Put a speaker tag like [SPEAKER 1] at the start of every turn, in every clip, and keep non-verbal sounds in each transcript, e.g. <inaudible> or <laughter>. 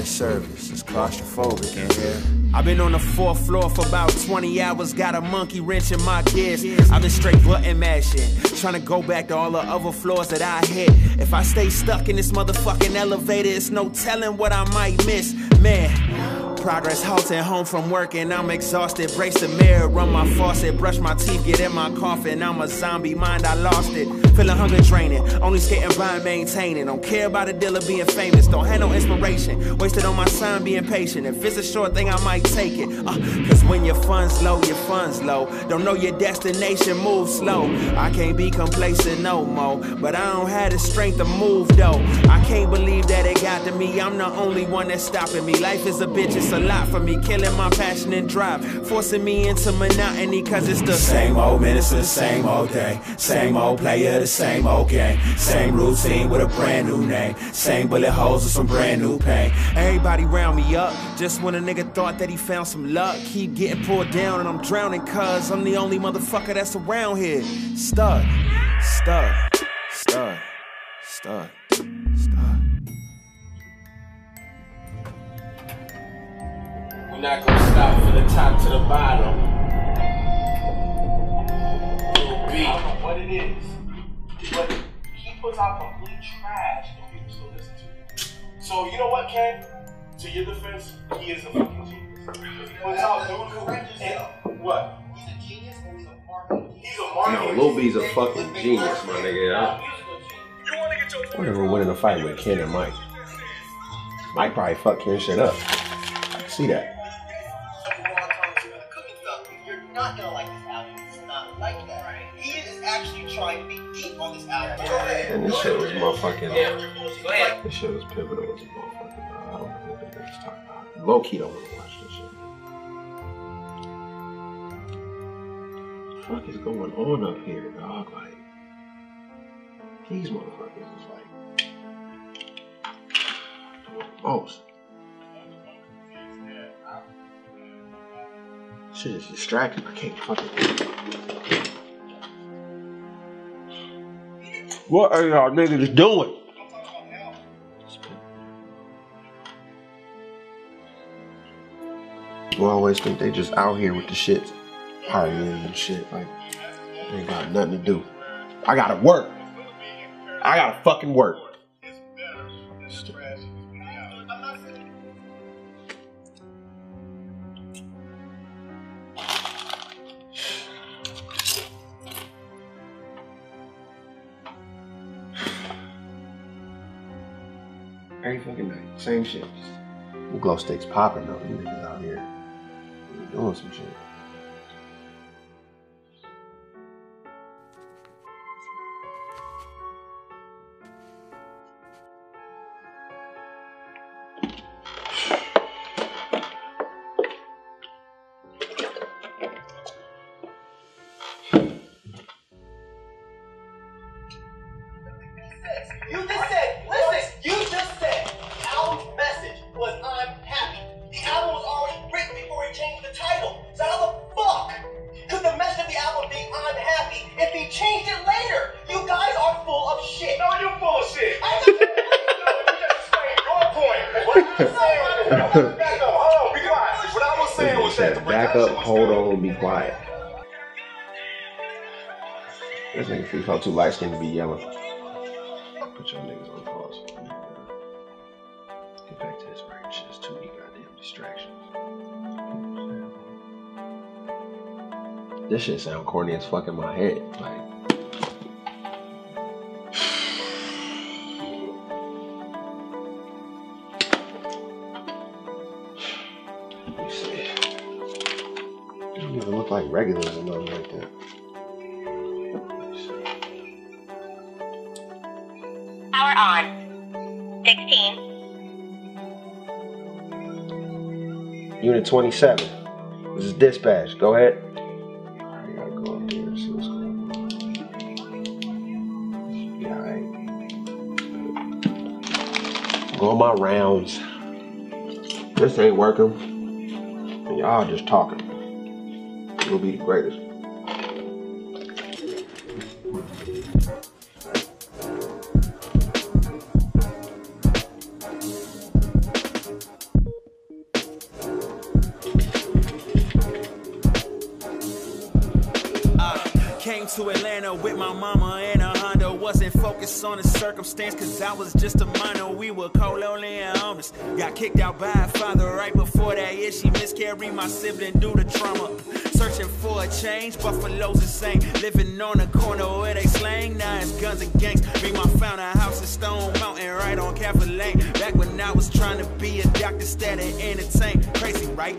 [SPEAKER 1] Of service, it's claustrophobic in here.
[SPEAKER 2] I've been on the fourth floor for about 20 hours, got a monkey wrench in my gears. I've been straight button mashing, trying to go back to all the other floors that I hit. If I stay stuck in this motherfucking elevator, it's no telling what I might miss. Man, progress halting home from work and I'm exhausted. Brace the mirror, run my faucet, brush my teeth, get in my coffin. I'm a zombie mind, I lost it. Feeling hunger draining, only skating by maintaining. Don't care about a dealer being famous, don't have no inspiration. Wasted on my son being patient. If it's a short thing, I might take it. Uh, Cause when your funds low, your funds low. Don't know your destination, move slow. I can't be complacent no more. But I don't have the strength to move though. I can't believe that it got to me. I'm the only one that's stopping me. Life is a bitch, it's a lot for me. Killing my passion and drive. Forcing me into monotony cause it's the
[SPEAKER 1] Same old minutes of the same old day. Same old player, the same old game. Same routine with a brand new name. Same bullet holes with some brand new pain.
[SPEAKER 2] Everybody round me up. Just when a nigga thought that he found some luck, keep getting pulled down and I'm drowning cuz I'm the only motherfucker that's around here. Stuck, stuck, stuck, stuck, stuck.
[SPEAKER 3] We're not gonna stop from the top to the bottom. Beat.
[SPEAKER 4] what it is, but he puts out complete trash and people still listen to him. So you know what, Ken? To your defense, he is a fucking genius. He puts out dudes who and what?
[SPEAKER 5] He's a genius or he's a marketing
[SPEAKER 4] He's a
[SPEAKER 3] No,
[SPEAKER 4] marketing.
[SPEAKER 3] Lil B's a fucking genius, my nigga. I,
[SPEAKER 6] I never win in a fight with Ken and Mike. Mike probably fuck Ken shit up. I see that. Motherfucking.
[SPEAKER 3] Ahead.
[SPEAKER 6] This shit was pivotal as a motherfucker. bro. I don't know what the niggas talking about. Low key don't want to watch this shit. What the fuck is going on up here, dog? Like, these motherfuckers is like. most. Shit is distracting. I can't fucking. What are y'all niggas doing? People always think they just out here with the shit, partying and shit. Like, they ain't got nothing to do. I gotta work. I gotta fucking work. Glow sticks popping though. You niggas out here doing some shit.
[SPEAKER 4] Back up, hold on, be quiet.
[SPEAKER 6] This nigga feel too light skinned to be yelling. Put your niggas on pause. Get back the pause. It's just too many goddamn distractions. This shit sound corny as fuck in my head. Like, regular or nothing like that. Let me see.
[SPEAKER 7] Power on. 16.
[SPEAKER 6] Unit 27. This is dispatch. Go ahead. I gotta go up here and see what's going on. Yeah, alright. Going my rounds. This ain't working. And y'all just talking. You'll be the greatest.
[SPEAKER 2] To Atlanta with my mama and a Honda. Wasn't focused on the circumstance, cause I was just a minor. We were cold, lonely, and homeless. Got kicked out by a father right before that year. She miscarried my sibling due to trauma. Searching for a change, Buffalo's insane. Living on the corner where they slang. Now it's guns and gangs. Meanwhile, found a house in Stone Mountain right on Catholic Lane. Back when I was trying to be a doctor, instead of entertain. Crazy, right?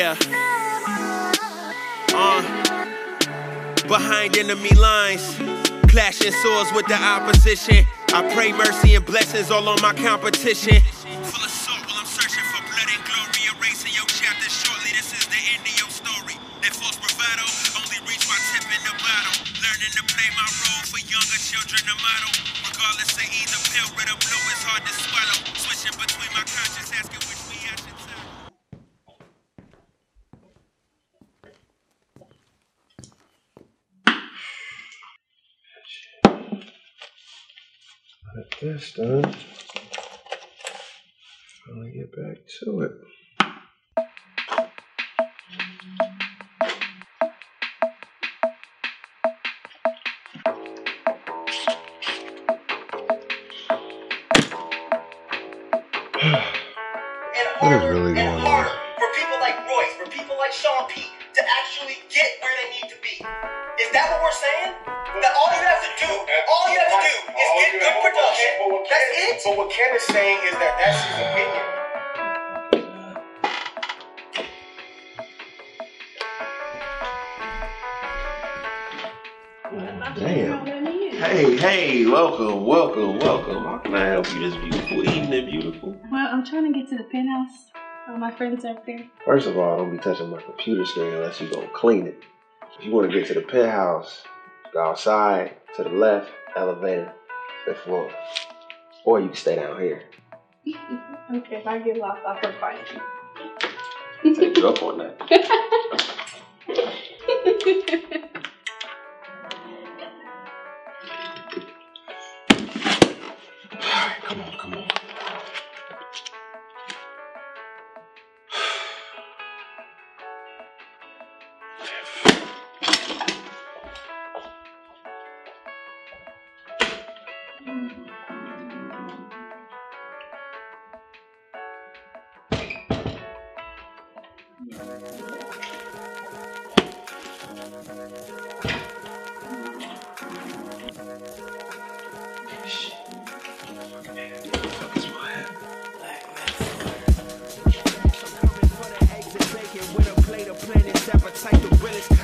[SPEAKER 2] Yeah. Uh, behind enemy lines, clashing swords with the opposition. I pray mercy and blessings all on my competition. Full of salt while I'm searching for blood and glory, erasing your chapter shortly. This is the end of your story. That false bravado only reach my tip in the bottle. Learning to play my role for younger children, the model. Regardless of either pill, red or blue, it's hard to swallow. Switching between my conscience, asking
[SPEAKER 6] this done. Finally get back to it. What
[SPEAKER 4] Ken is saying is that that's his opinion.
[SPEAKER 6] Damn. Hey, hey, welcome, welcome, welcome. How can I help you this beautiful evening, beautiful?
[SPEAKER 8] Well, I'm trying to get to the penthouse. All my friends are up there.
[SPEAKER 6] First of all, don't be touching my computer screen unless you're gonna clean it. If you want to get to the penthouse, go outside, to the left, elevator, fifth floor. Or you can stay down here. <laughs>
[SPEAKER 8] Okay, if I get lost, I'll come find you.
[SPEAKER 6] Take you up on that. <laughs>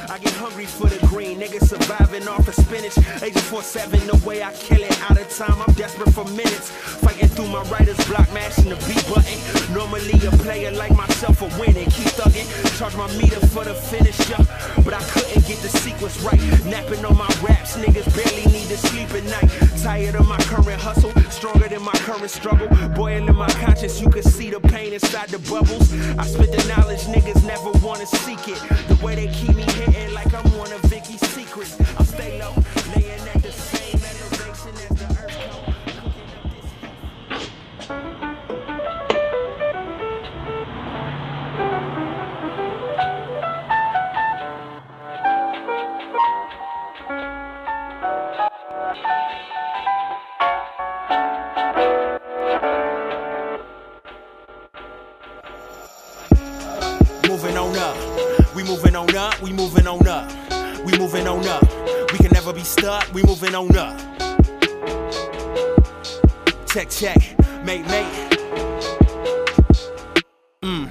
[SPEAKER 2] I get hungry for the green, niggas surviving off of spinach. Agent 47, the way I kill it. Out of time, I'm desperate for minutes. Through my writer's block, mashing the B button. Normally a player like myself a winning. Keep thugging, charge my meter for the finisher. But I couldn't get the sequence right. Napping on my raps, niggas barely need to sleep at night. Tired of my current hustle, stronger than my current struggle. Boiling my conscience, you can see the pain inside the bubbles. I spit the knowledge, niggas never wanna seek it. The way they keep me hitting like I'm one of Vicky's secrets. I stay low, laying at Check. Mate, mate. Mm.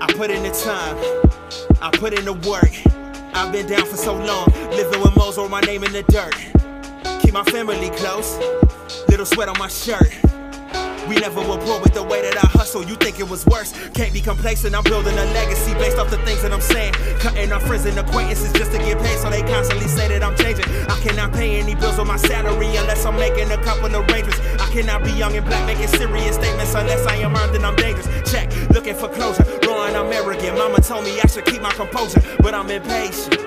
[SPEAKER 2] I put in the time. I put in the work. I've been down for so long. Living with Mo's or my name in the dirt. Keep my family close. Little sweat on my shirt. We never were poor with the way that I hustle. You think it was worse? Can't be complacent. I'm building a legacy based off the things that I'm saying. Cutting off friends and acquaintances just to get paid, so they constantly say that I'm changing. I cannot pay any bills with my salary unless I'm making a couple arrangements. I cannot be young and black making serious statements unless I am armed and I'm dangerous. Check, looking for closure. I'm arrogant. Mama told me I should keep my composure, but I'm impatient.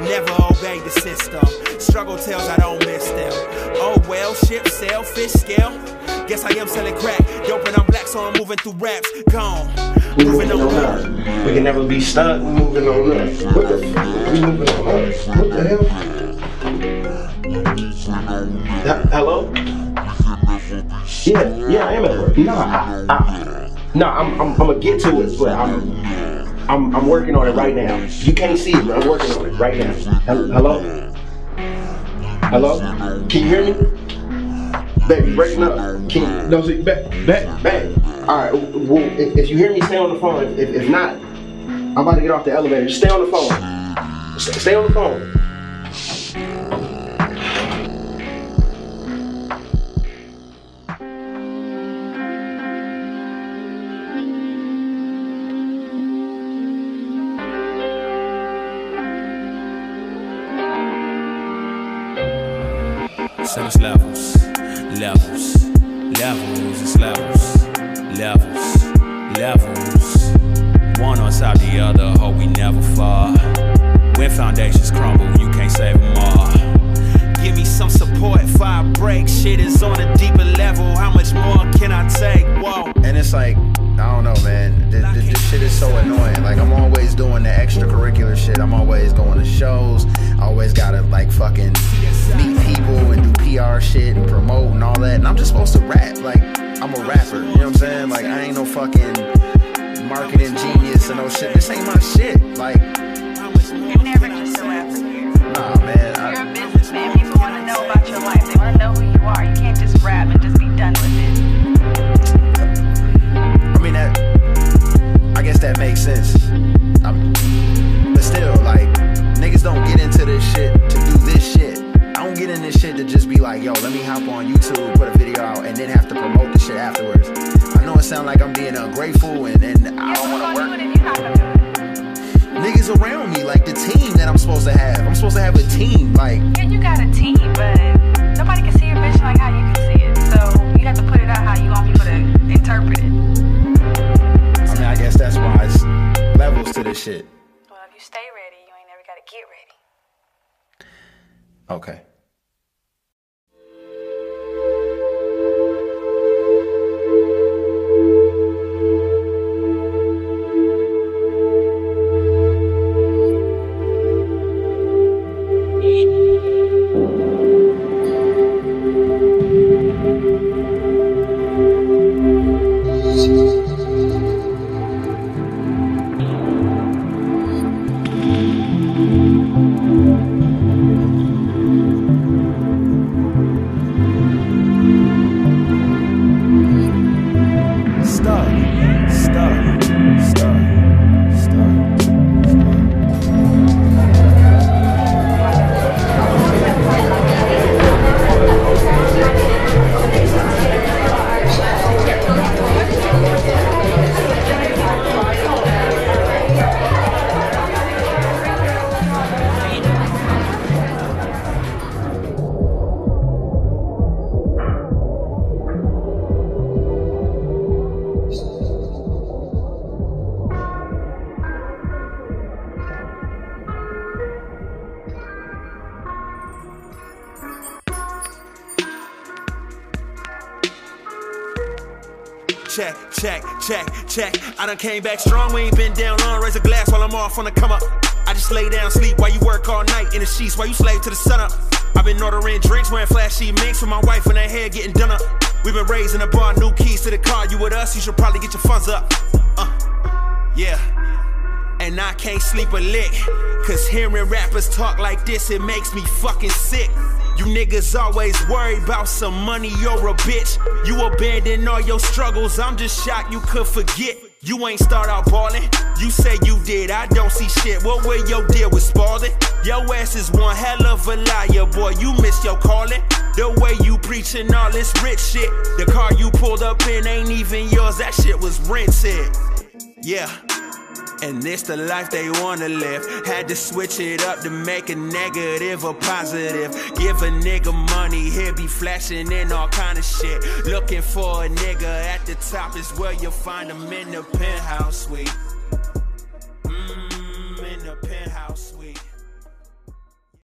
[SPEAKER 2] Never obey the system. Struggle tells I don't miss them. Oh well, ship sail, fish scale. Guess I am selling crack. Dope and I'm black, so I'm moving through raps. Gone.
[SPEAKER 6] We
[SPEAKER 2] Moving on up.
[SPEAKER 6] We can never be stuck. We moving on up. What the? We moving on up. What the hell? H- Hello? Yeah, yeah, I am at work. Nah, I, I, nah, I'm, I'm, I'm gonna get to it, but I'm, I'm, I'm working on it right now. You can't see it, but I'm working on it right now. Hello? Hello? Can you hear me? Baby, breaking up. Can you, no, see, back, back, back. All right, well, if, if you hear me, stay on the phone. If, if not, I'm about to get off the elevator. Stay on the phone. Stay, on the phone.
[SPEAKER 2] So levels, levels, levels, it's levels, levels, levels. One on top the other, hope we never fall. When foundations crumble, you can't save them all. Give me some support I break. Shit is on a deeper level. How much more can I take? Whoa.
[SPEAKER 9] And it's like, I don't know, man. This, this, this shit is so annoying. Like, I'm always doing the extracurricular shit. I'm always going to shows. I always gotta, like, fucking meet people and do PR shit and promote and all that. And I'm just supposed to rap. Like, I'm a rapper. You know what I'm saying? Like, I ain't no fucking marketing genius and no shit. This ain't my shit. Like,
[SPEAKER 10] You're never just a rapper here.
[SPEAKER 9] nah, man. I,
[SPEAKER 10] You're a businessman. People want to know about your life. They want to know who you are. You can't just rap and just be done with it.
[SPEAKER 9] I mean that. I guess that makes sense. I'm, but still, like niggas don't get into this shit to just be like, yo, let me hop on YouTube, put a video out, and then have to promote the shit afterwards. I know it sounds like I'm being ungrateful and, and I don't want to work. Niggas around me, like the team that I'm supposed to have. I'm supposed to have a team, like.
[SPEAKER 10] Yeah, you got a team, but nobody can see your vision like how you can see it. So you have to put it out how you want people to interpret it.
[SPEAKER 9] I mean, I guess that's why it's levels to this shit.
[SPEAKER 10] Well, if you stay ready, you ain't never got to get ready.
[SPEAKER 9] Okay.
[SPEAKER 2] Check, check. I done came back strong, we ain't been down long. Raise a glass while I'm off on the come up. I just lay down, sleep while you work all night in the sheets while you slave to the sun up. I've been ordering drinks, wearing flashy minks with my wife in her hair getting done up. We've been raising a bar, new keys to the car. You with us, you should probably get your funds up. Uh, yeah. And I can't sleep a lick. Cause hearing rappers talk like this, it makes me fucking sick. You niggas always worry about some money, you're a bitch. You abandon all your struggles, I'm just shocked you could forget. You ain't start out ballin', you say you did, I don't see shit. What were your deal with Spalding? Your ass is one hell of a liar, boy, you missed your calling. The way you preachin' all this rich shit. The car you pulled up in ain't even yours, that shit was rented. Yeah. And this the life they wanna live. Had to switch it up to make a negative a positive. Give a nigga money, he'll be flashing in all kind of shit. Looking for a nigga at the top is where you'll find him in the penthouse suite.